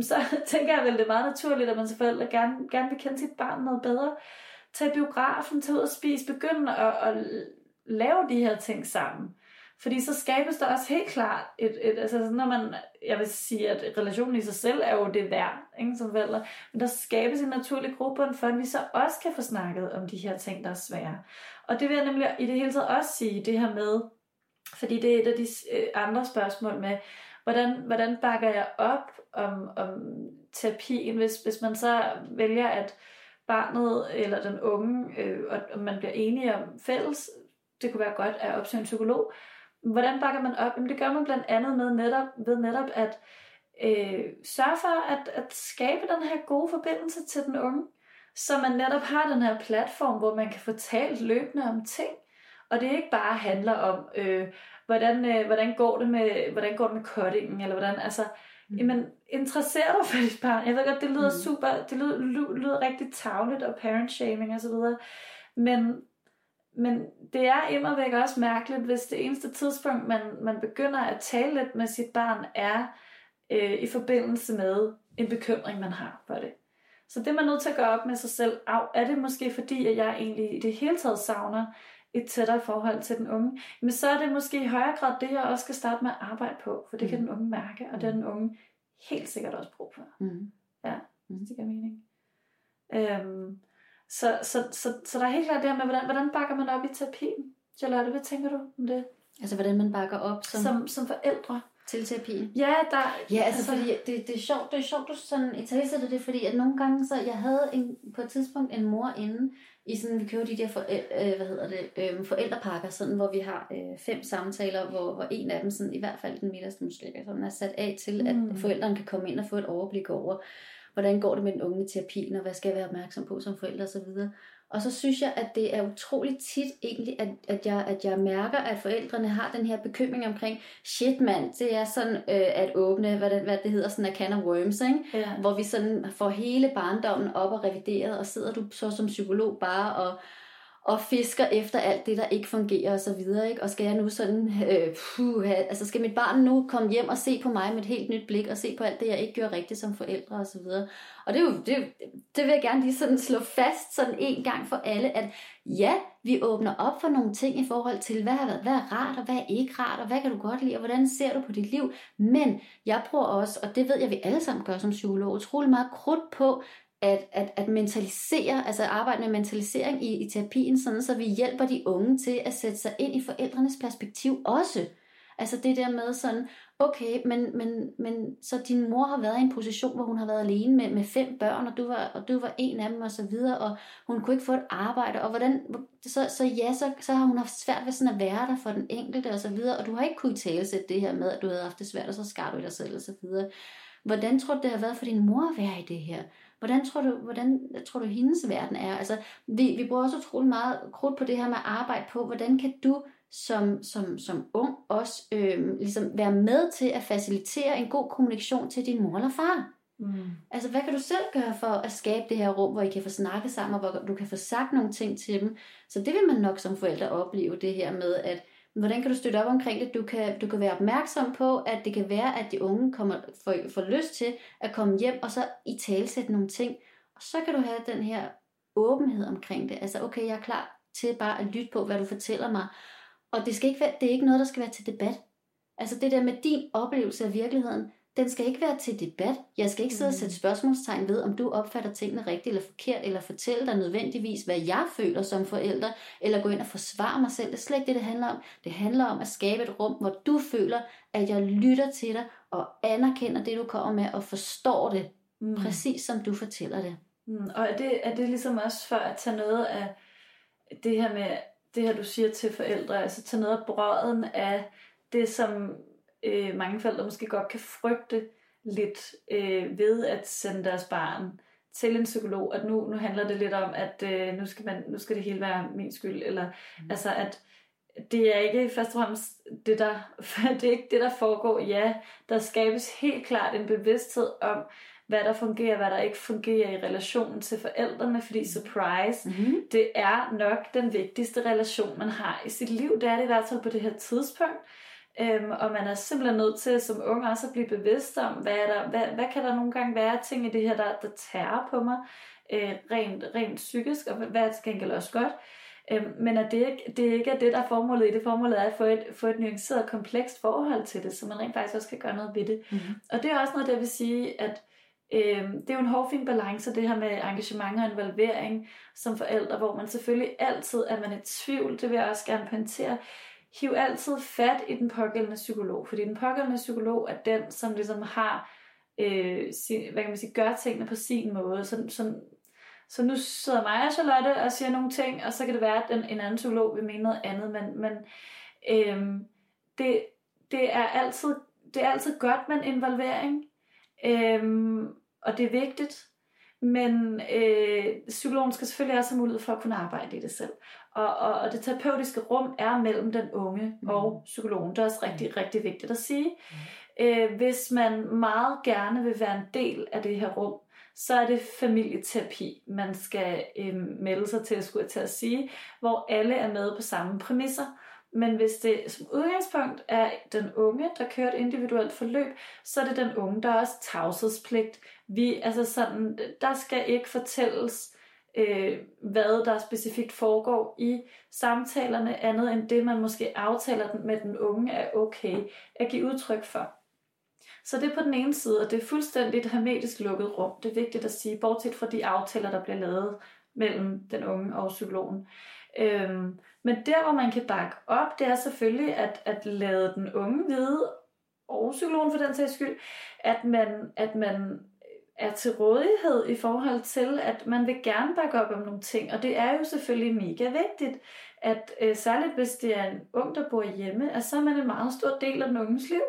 så tænker jeg vel, det er meget naturligt, at man som forældre gerne, gerne vil kende sit barn noget bedre, tage biografen, tage ud og spise, begynde at, at lave de her ting sammen. Fordi så skabes der også helt klart et, et altså når man, jeg vil sige, at relationen i sig selv er jo det værd, ikke, som forældre, men der skabes en naturlig gruppe, for at vi så også kan få snakket om de her ting, der er svære. Og det vil jeg nemlig i det hele taget også sige, det her med, fordi det er et af de øh, andre spørgsmål med, hvordan, hvordan bakker jeg op om, om terapien, hvis, hvis man så vælger, at barnet eller den unge, øh, og man bliver enige om fælles, det kunne være godt at opsøge en psykolog, Hvordan bakker man op? Jamen, det gør man blandt andet med netop, ved netop at øh, sørge for at, at skabe den her gode forbindelse til den unge, så man netop har den her platform, hvor man kan få talt løbende om ting, og det ikke bare handler om, øh, hvordan, øh, hvordan, går det med, hvordan går det med cuttingen, eller hvordan, altså, mm. jamen, interesserer dig for dit barn. Jeg ved godt, det lyder mm. super, det lyder, lyder, rigtig tavligt og parent shaming og så videre, men men det er immer væk også mærkeligt, hvis det eneste tidspunkt, man, man begynder at tale lidt med sit barn, er øh, i forbindelse med en bekymring, man har for det. Så det er man nødt til at gøre op med sig selv. Au, er det måske fordi, at jeg egentlig i det hele taget savner et tættere forhold til den unge? Men så er det måske i højere grad det, jeg også skal starte med at arbejde på, for det mm. kan den unge mærke, og det er den unge helt sikkert også brug for. Mm. Ja, mm. det giver mening. Øhm, Så, så, så, så der er helt klart det her med, hvordan, hvordan bakker man op i terapien? Charlotte, hvad tænker du om det? Altså, hvordan man bakker op som, Som, som forældre? til terapien. Ja, der... Ja, altså, fordi det, det er sjovt, det er sjovt, du sådan i tale det, fordi at nogle gange, så jeg havde en, på et tidspunkt en mor inde, i sådan, vi køber de der forældre, øh, hvad hedder det, øh, forældrepakker, sådan, hvor vi har øh, fem samtaler, hvor, hvor en af dem, sådan, i hvert fald den midterste måske, sådan, er sat af til, at Mm. forældrene kan komme ind og få et overblik over, hvordan går det med den unge i terapien, og hvad skal jeg være opmærksom på som forældre osv. Og så synes jeg, at det er utroligt tit egentlig, at, at, jeg, at jeg mærker, at forældrene har den her bekymring omkring, shit mand, det er sådan øh, at åbne, hvad det, hvad det hedder, sådan a can of worms, ikke? Ja. hvor vi sådan får hele barndommen op og revideret, og sidder du så som psykolog bare og, og fisker efter alt det, der ikke fungerer og så videre, ikke? Og skal jeg nu sådan, øh, puh, altså skal mit barn nu komme hjem og se på mig med et helt nyt blik, og se på alt det, jeg ikke gjorde rigtigt som forældre og så videre. Og det, er jo, det, det vil jeg gerne lige sådan slå fast sådan en gang for alle, at ja, vi åbner op for nogle ting i forhold til, hvad, har været- hvad er rart og hvad er ikke rart, og hvad kan du godt lide, og hvordan ser du på dit liv. Men jeg bruger også, og det ved jeg, vi alle sammen gør som psykolog, utrolig meget krudt på, at, at, at mentalisere, altså arbejde med mentalisering i, i terapien, sådan så vi hjælper de unge til at sætte sig ind i forældrenes perspektiv også. Altså det der med sådan, okay, men, men, men så din mor har været i en position, hvor hun har været alene med, med fem børn, og du, var, og du var en af dem og så videre, og hun kunne ikke få et arbejde, og hvordan, så, så ja, så, så har hun haft svært ved sådan at være der for den enkelte og så videre, og du har ikke kunnet talesætte det her med, at du havde haft det svært, og så skar du i dig selv og så videre. Hvordan tror du, det har været for din mor at være i det her? Hvordan tror du, hvordan tror du hendes verden er? Altså, vi, vi bruger også utrolig meget krudt på det her med at arbejde på, hvordan kan du som, som, som ung også øh, ligesom være med til at facilitere en god kommunikation til din mor eller far? Mm. Altså, hvad kan du selv gøre for at skabe det her rum, hvor I kan få snakket sammen, og hvor du kan få sagt nogle ting til dem? Så det vil man nok som forældre opleve, det her med, at hvordan kan du støtte op omkring det? Du kan, du kan være opmærksom på, at det kan være, at de unge kommer, får, får lyst til at komme hjem, og så i talsætte nogle ting. Og så kan du have den her åbenhed omkring det. Altså, okay, jeg er klar til bare at lytte på, hvad du fortæller mig. Og det, skal ikke være, det er ikke noget, der skal være til debat. Altså det der med din oplevelse af virkeligheden, den skal ikke være til debat. Jeg skal ikke sidde og sætte spørgsmålstegn ved, om du opfatter tingene rigtigt eller forkert, eller fortælle dig nødvendigvis, hvad jeg føler som forælder, eller gå ind og forsvare mig selv. Det er slet ikke det, det handler om. Det handler om at skabe et rum, hvor du føler, at jeg lytter til dig, og anerkender det, du kommer med, og forstår det, Mm. præcis som du fortæller det. Mm. Og er det, er det ligesom også for at tage noget af det her med, det her du siger til forældre, altså tage noget af brøden af det, som øh, mange forældre måske godt kan frygte lidt øh, ved at sende deres barn til en psykolog, at nu, nu handler det lidt om, at øh, nu, skal man, nu skal det hele være min skyld, eller mm. altså at det er ikke først og fremmest det der, det er ikke det der foregår, ja, der skabes helt klart en bevidsthed om, hvad der fungerer, hvad der ikke fungerer i relationen til forældrene, fordi surprise, Mm-hmm. det er nok den vigtigste relation, man har i sit liv. Det er det i hvert fald på det her tidspunkt. Øhm, og man er simpelthen nødt til som ung også at blive bevidst om, hvad, er der, hvad, hvad kan der nogle gange være ting i det her, der, der tærer på mig, øh, rent, rent psykisk, og hvad er til gengæld også godt. Øhm, men at det, ikke, det ikke er det, der er formålet i det. Formålet er at få et, få et nuanceret, komplekst forhold til det, så man rent faktisk også kan gøre noget ved det. Mm-hmm. Og det er også noget, der vil sige, at øh, det er jo en hårfin balance, det her med engagement og involvering som forældre, hvor man selvfølgelig altid er man i tvivl, det vil jeg også gerne pointere, hiv altid fat i den pågældende psykolog, fordi den pågældende psykolog er den, som ligesom har, øh, sin, hvad kan man sige, gør tingene på sin måde. Så, så, så nu sidder mig og Charlotte og siger nogle ting, og så kan det være, at den, en anden psykolog vil mene noget andet, men, men øh, det, det, er altid, det er altid godt med en involvering, øh, og det er vigtigt, men øh, psykologen skal selvfølgelig også have mulighed for at kunne arbejde i det selv. Og, og, og det terapeutiske rum er mellem den unge Mhm. og psykologen. Det er også rigtig, rigtig vigtigt at sige. Øh, hvis man meget gerne vil være en del af det her rum, så er det familieterapi, man skal øh, melde sig til, skulle jeg til at sige, hvor alle er med på samme præmisser. Men hvis det som udgangspunkt er den unge, der kører et individuelt forløb, så er det den unge, der er også tavshedspligt. Vi, altså sådan, der skal ikke fortælles, øh, hvad der specifikt foregår i samtalerne, andet end det, man måske aftaler med den unge, er okay at give udtryk for. Så det er på den ene side, og det er fuldstændig et hermetisk lukket rum. Det er vigtigt at sige, bortset fra de aftaler, der bliver lavet mellem den unge og psykologen. Øhm, men der, hvor man kan bakke op, det er selvfølgelig at, at lade den unge vide, og psykologen for den sags skyld, at man, at man er til rådighed i forhold til, at man vil gerne bakke op om nogle ting. Og det er jo selvfølgelig mega vigtigt, at øh, særligt hvis det er en ung, der bor hjemme, at så er man en meget stor del af den unges liv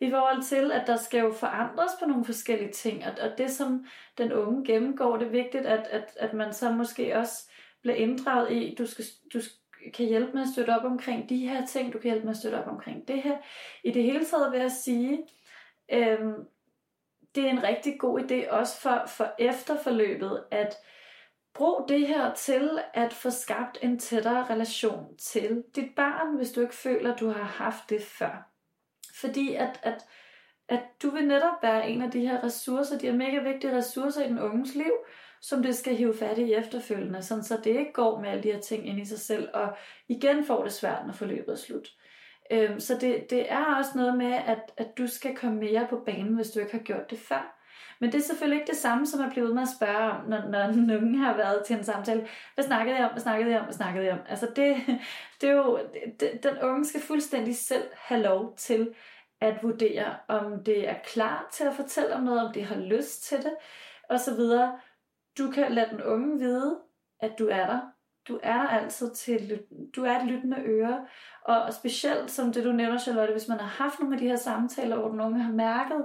i forhold til, at der skal jo forandres på nogle forskellige ting. Og, og det, som den unge gennemgår, det er vigtigt, at, at, at man så måske også bliver inddraget i, du skal, du kan hjælpe med at støtte op omkring de her ting, du kan hjælpe med at støtte op omkring det her. I det hele taget vil jeg sige, øhm, det er en rigtig god idé også for, for efterforløbet, at brug det her til at få skabt en tættere relation til dit barn, hvis du ikke føler, at du har haft det før. Fordi at, at, at du vil netop være en af de her ressourcer, de her mega vigtige ressourcer i den unges liv, som det skal hive fat i efterfølgende, sådan så det ikke går med alle de her ting ind i sig selv, og igen får det svært, når forløbet er slut. Øhm, så det, det er også noget med, at, at du skal komme mere på banen, hvis du ikke har gjort det før. Men det er selvfølgelig ikke det samme, som at blive ved med at spørge om, når, når nogen har været til en samtale. Hvad snakkede jeg om? Hvad snakkede jeg om? Hvad snakkede jeg om? Altså det, det er jo, det, den unge skal fuldstændig selv have lov til at vurdere, om det er klar til at fortælle om noget, om det har lyst til det, osv. så. Du kan lade den unge vide, at du er der. Du er der altid til, du er et lyttende øre, og specielt som det du nævner, Charlotte, hvis man har haft nogle af de her samtaler, hvor den unge har mærket,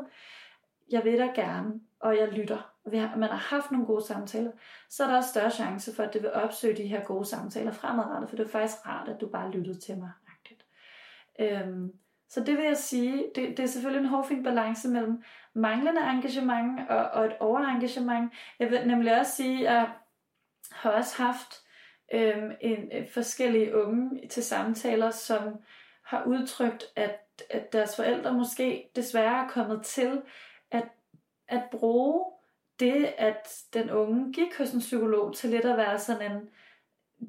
jeg vil dig gerne, og jeg lytter, og man har haft nogle gode samtaler, så er der også større chance for, at det vil opsøge de her gode samtaler fremadrettet, for det er faktisk rart, at du bare lyttede til mig. Øhm, så det vil jeg sige, det, det er selvfølgelig en hårfin balance mellem manglende engagement og, og et overengagement. Jeg vil nemlig også sige, at jeg har også haft øhm, en, øh, forskellige unge til samtaler, som har udtrykt, at, at deres forældre måske desværre er kommet til at, at bruge det, at den unge gik hos en psykolog til lidt at være sådan en,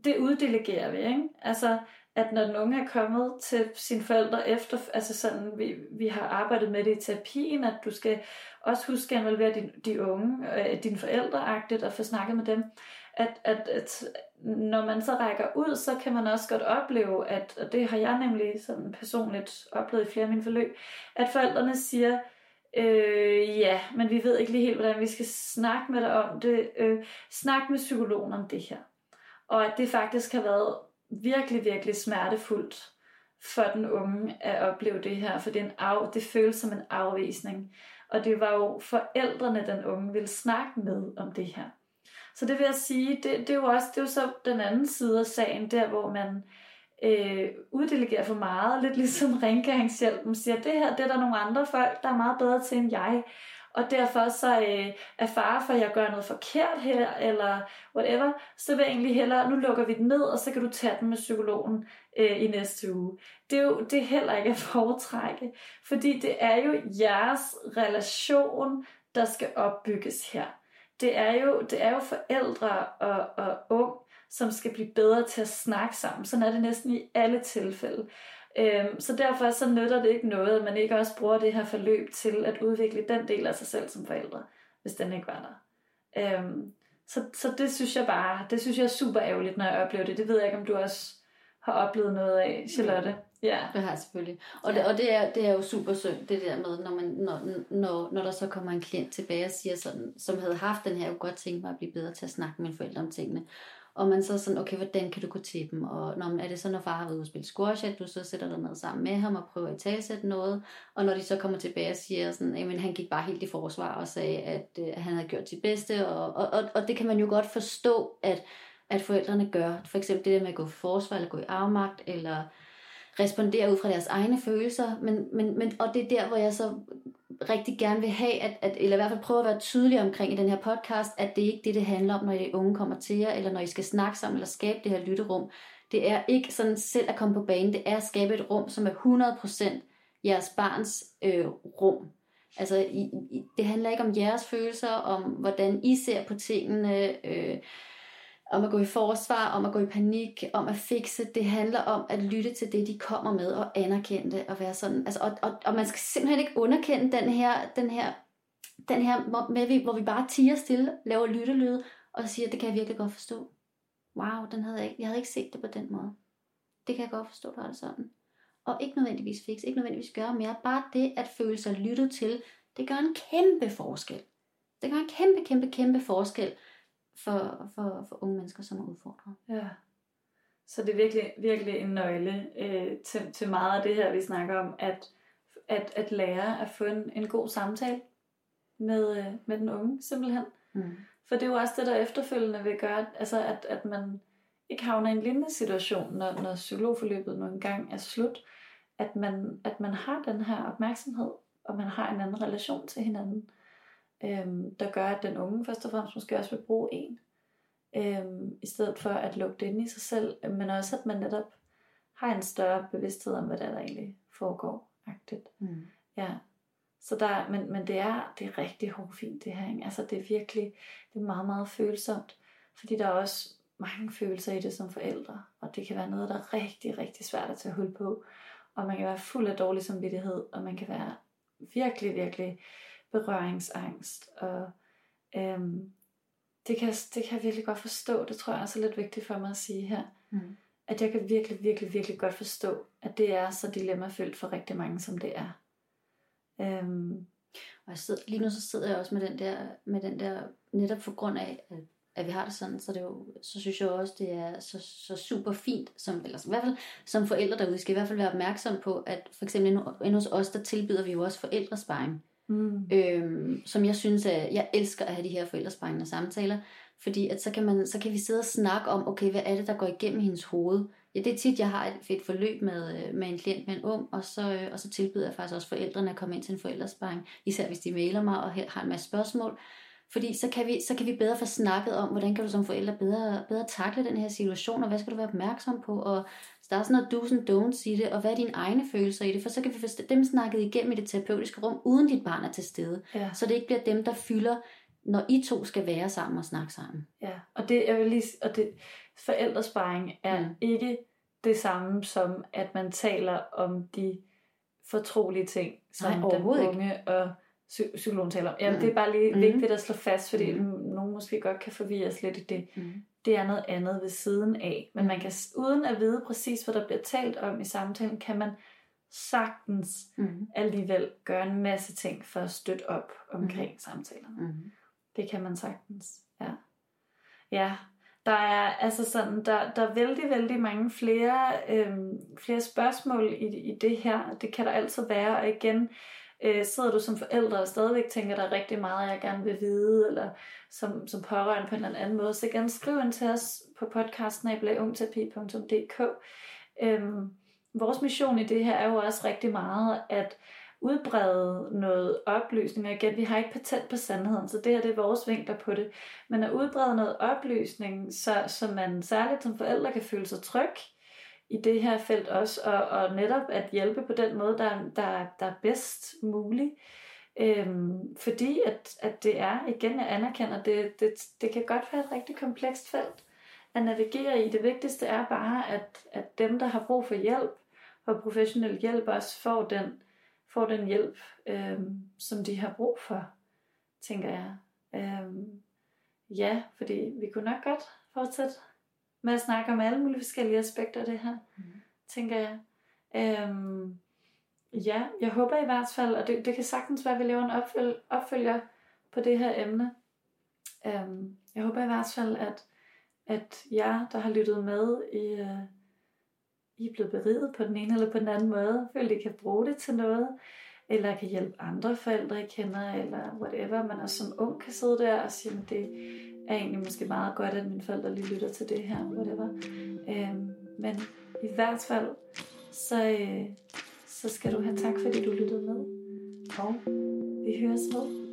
det uddelegerer vi, ikke? Altså, at når den unge er kommet til sine forældre efter, altså sådan, vi, vi har arbejdet med det i terapien, at du skal også huske at involvere din, de unge, øh, dine forældre agtigt og få snakket med dem, at, at, at når man så rækker ud, så kan man også godt opleve, at, og det har jeg nemlig sådan personligt oplevet i flere af mine forløb, at forældrene siger, øh, ja, men vi ved ikke lige helt, hvordan vi skal snakke med dig om det. Øh, snak med psykologen om det her. Og at det faktisk har været virkelig, virkelig smertefuldt for den unge at opleve det her, for det, er en af, det føles som en afvisning. Og det var jo forældrene, den unge ville snakke med om det her. Så det vil jeg sige, det, det er jo også det er jo så den anden side af sagen, der hvor man øh, uddelegerer for meget, lidt ligesom rengøringshjælpen siger, det her det er der nogle andre folk, der er meget bedre til end jeg og derfor så øh, er far for, at jeg gør noget forkert her, eller whatever, så vil jeg egentlig hellere, nu lukker vi den ned, og så kan du tage den med psykologen øh, i næste uge. Det er jo det er heller ikke at foretrække, fordi det er jo jeres relation, der skal opbygges her. Det er jo, det er jo forældre og, og ung, som skal blive bedre til at snakke sammen. Sådan er det næsten i alle tilfælde. Øhm, så derfor så nytter det ikke noget, at man ikke også bruger det her forløb til at udvikle den del af sig selv som forældre, hvis den ikke var der. Øhm, så, så det synes jeg bare, det synes jeg er super ærgerligt, når jeg oplever det. Det ved jeg ikke, om du også har oplevet noget af, Charlotte. Ja, det har jeg selvfølgelig. Og, det, og det, er, det er jo super synd, det der med, når, man, når, når, når der så kommer en klient tilbage og siger sådan, som havde haft den her, jeg kunne godt tænke mig at blive bedre til at snakke med mine forældre om tingene. Og man så sådan, okay, hvordan kan du gå til dem? Og når, er det så, når far har været ude og spille squash, at du så sætter dig ned sammen med ham og prøver at talsætte noget? Og når de så kommer tilbage og siger sådan, jamen han gik bare helt i forsvar og sagde, at, øh, han havde gjort sit bedste. Og, og, og, og det kan man jo godt forstå, at, at forældrene gør. For eksempel det der med at gå i forsvar, eller gå i afmagt, eller respondere ud fra deres egne følelser. Men, men, men, og det er der, hvor jeg så rigtig gerne vil have, at, at, eller i hvert fald prøve at være tydelig omkring i den her podcast, at det ikke det, det handler om, når de unge kommer til jer, eller når I skal snakke sammen, eller skabe det her lytterum. Det er ikke sådan selv at komme på banen, det er at skabe et rum, som er 100% jeres barns øh, rum. Altså, I, I, det handler ikke om jeres følelser, om hvordan I ser på tingene, øh, om at gå i forsvar, om at gå i panik, om at fikse. Det handler om at lytte til det, de kommer med, og anerkende det, og være sådan. Altså, og, og, og man skal simpelthen ikke underkende den her, den her, den her med, hvor vi bare tiger stille, laver lyttelyde, og siger, det kan jeg virkelig godt forstå. Wow, den havde jeg, ikke, jeg havde ikke set det på den måde. Det kan jeg godt forstå, du har det sådan. Og ikke nødvendigvis fikse, ikke nødvendigvis gøre mere. Bare det at føle sig lyttet til, det gør en kæmpe forskel. Det gør en kæmpe, kæmpe, kæmpe forskel for, for, for unge mennesker, som er udfordret. Ja. Så det er virkelig, virkelig en nøgle øh, til, til meget af det her, vi snakker om, at, at, at lære at få en, en god samtale med, øh, med den unge, simpelthen. Mm. For det er jo også det, der efterfølgende vil gøre, altså at, at man ikke havner i en lignende situation, når, når psykologforløbet nogle gang er slut, at man, at man har den her opmærksomhed, og man har en anden relation til hinanden, øhm, der gør, at den unge først og fremmest måske også vil bruge en, øhm, i stedet for at lukke det ind i sig selv, men også at man netop har en større bevidsthed om, hvad der, der egentlig foregår. Agtigt. Mm. Ja. Så der, men, men det er, det er rigtig hårdfint det her. Ikke? Altså det er virkelig, det er meget, meget følsomt. Fordi der er også mange følelser i det som forældre. Og det kan være noget, der er rigtig, rigtig svært at tage hul på. Og man kan være fuld af dårlig samvittighed. Og man kan være virkelig, virkelig berøringsangst. Og øhm, det, kan, det kan jeg virkelig godt forstå. Det tror jeg også er lidt vigtigt for mig at sige her. Mm. At jeg kan virkelig, virkelig, virkelig godt forstå, at det er så dilemmafyldt for rigtig mange, som det er. Øhm, Og jeg sidder, lige nu så sidder jeg også med den der, med den der netop for grund af, at, at vi har det sådan, så, det jo, så synes jeg også, det er så, så super fint, som, eller i hvert fald som forældre derude, skal i hvert fald være opmærksom på, at for eksempel inde hos os, der tilbyder vi jo også forældresparing mm, øhm, som jeg synes, at jeg elsker at have de her forældresprængende samtaler, fordi at så, kan man, så kan vi sidde og snakke om, okay, hvad er det, der går igennem hendes hoved? Ja, det er tit, jeg har et, et forløb med, øh, med en klient med en ung, og så, øh, og så tilbyder jeg faktisk også forældrene at komme ind til en forældresparing, især hvis de mailer mig og har en masse spørgsmål, fordi så kan, vi, så kan vi bedre få snakket om, hvordan kan du som forælder bedre, bedre takle den her situation, og hvad skal du være opmærksom på, og så der er sådan noget do's and don'ts i det, og hvad er dine egne følelser i det, for så kan vi få dem snakket igennem i det terapeutiske rum, uden dit barn er til stede. ja, Så det ikke bliver dem, der fylder, når I to skal være sammen og snakke sammen. ja. Og det, jeg vil lige, og det, forældresparing er Mm. ikke det samme som, at man taler om de fortrolige ting, som Nej, den overhovedet ikke. unge og psykologen taler om. Jamen, Mm. det er bare lige Mhm. vigtigt at slå fast, fordi Mhm. nogen måske godt kan forvirres lidt i det. Mm. Det er noget andet ved siden af. Men Mm. man kan, uden at vide præcis, hvad der bliver talt om i samtalen, kan man sagtens Mm. alligevel gøre en masse ting for at støtte op omkring mm. samtalerne. Mm. Det kan man sagtens, ja. Ja, der er altså sådan, der, der er vældig, vældig mange flere, øhm, flere spørgsmål i, i det her. Det kan der altid være, og igen, øh, sidder du som forældre og stadigvæk tænker, der er rigtig meget, jeg gerne vil vide, eller som, som pårørende på en eller anden måde, så gerne skriv ind til os på podcasten ungterapi.dk. Øhm, vores mission i det her er jo også rigtig meget at udbrede noget oplysning. Og igen, vi har ikke patent på sandheden, så det her det er vores vinkler på det. Men at udbrede noget oplysning, så, så man særligt som forældre kan føle sig tryg i det her felt også, og, og netop at hjælpe på den måde, der, der, der er bedst mulig. Øhm, fordi at, at det er, igen jeg anerkender, det, det, det kan godt være et rigtig komplekst felt at navigere i. Det vigtigste er bare, at, at dem, der har brug for hjælp, og professionel hjælp, også får den, får den hjælp, øhm, som de har brug for, tænker jeg. Øhm, ja, fordi vi kunne nok godt fortsætte med at snakke om alle mulige forskellige aspekter af det her, Mm. tænker jeg. Øhm, ja, jeg håber i hvert fald, og det, det kan sagtens være, at vi laver en opføl, opfølger på det her emne. Øhm, jeg håber i hvert fald, at, at jer, der har lyttet med, I, øh, I er blevet beriget på den ene eller på den anden måde. Føler, I kan bruge det til noget, eller kan hjælpe andre forældre, I kender, eller whatever. Man også som ung kan sidde der og sige, det er egentlig måske meget godt, at mine forældre lige lytter til det her, whatever. Øhm, men i hvert fald, så, øh, så skal du have tak, fordi du lyttede med. Og vi høres ved.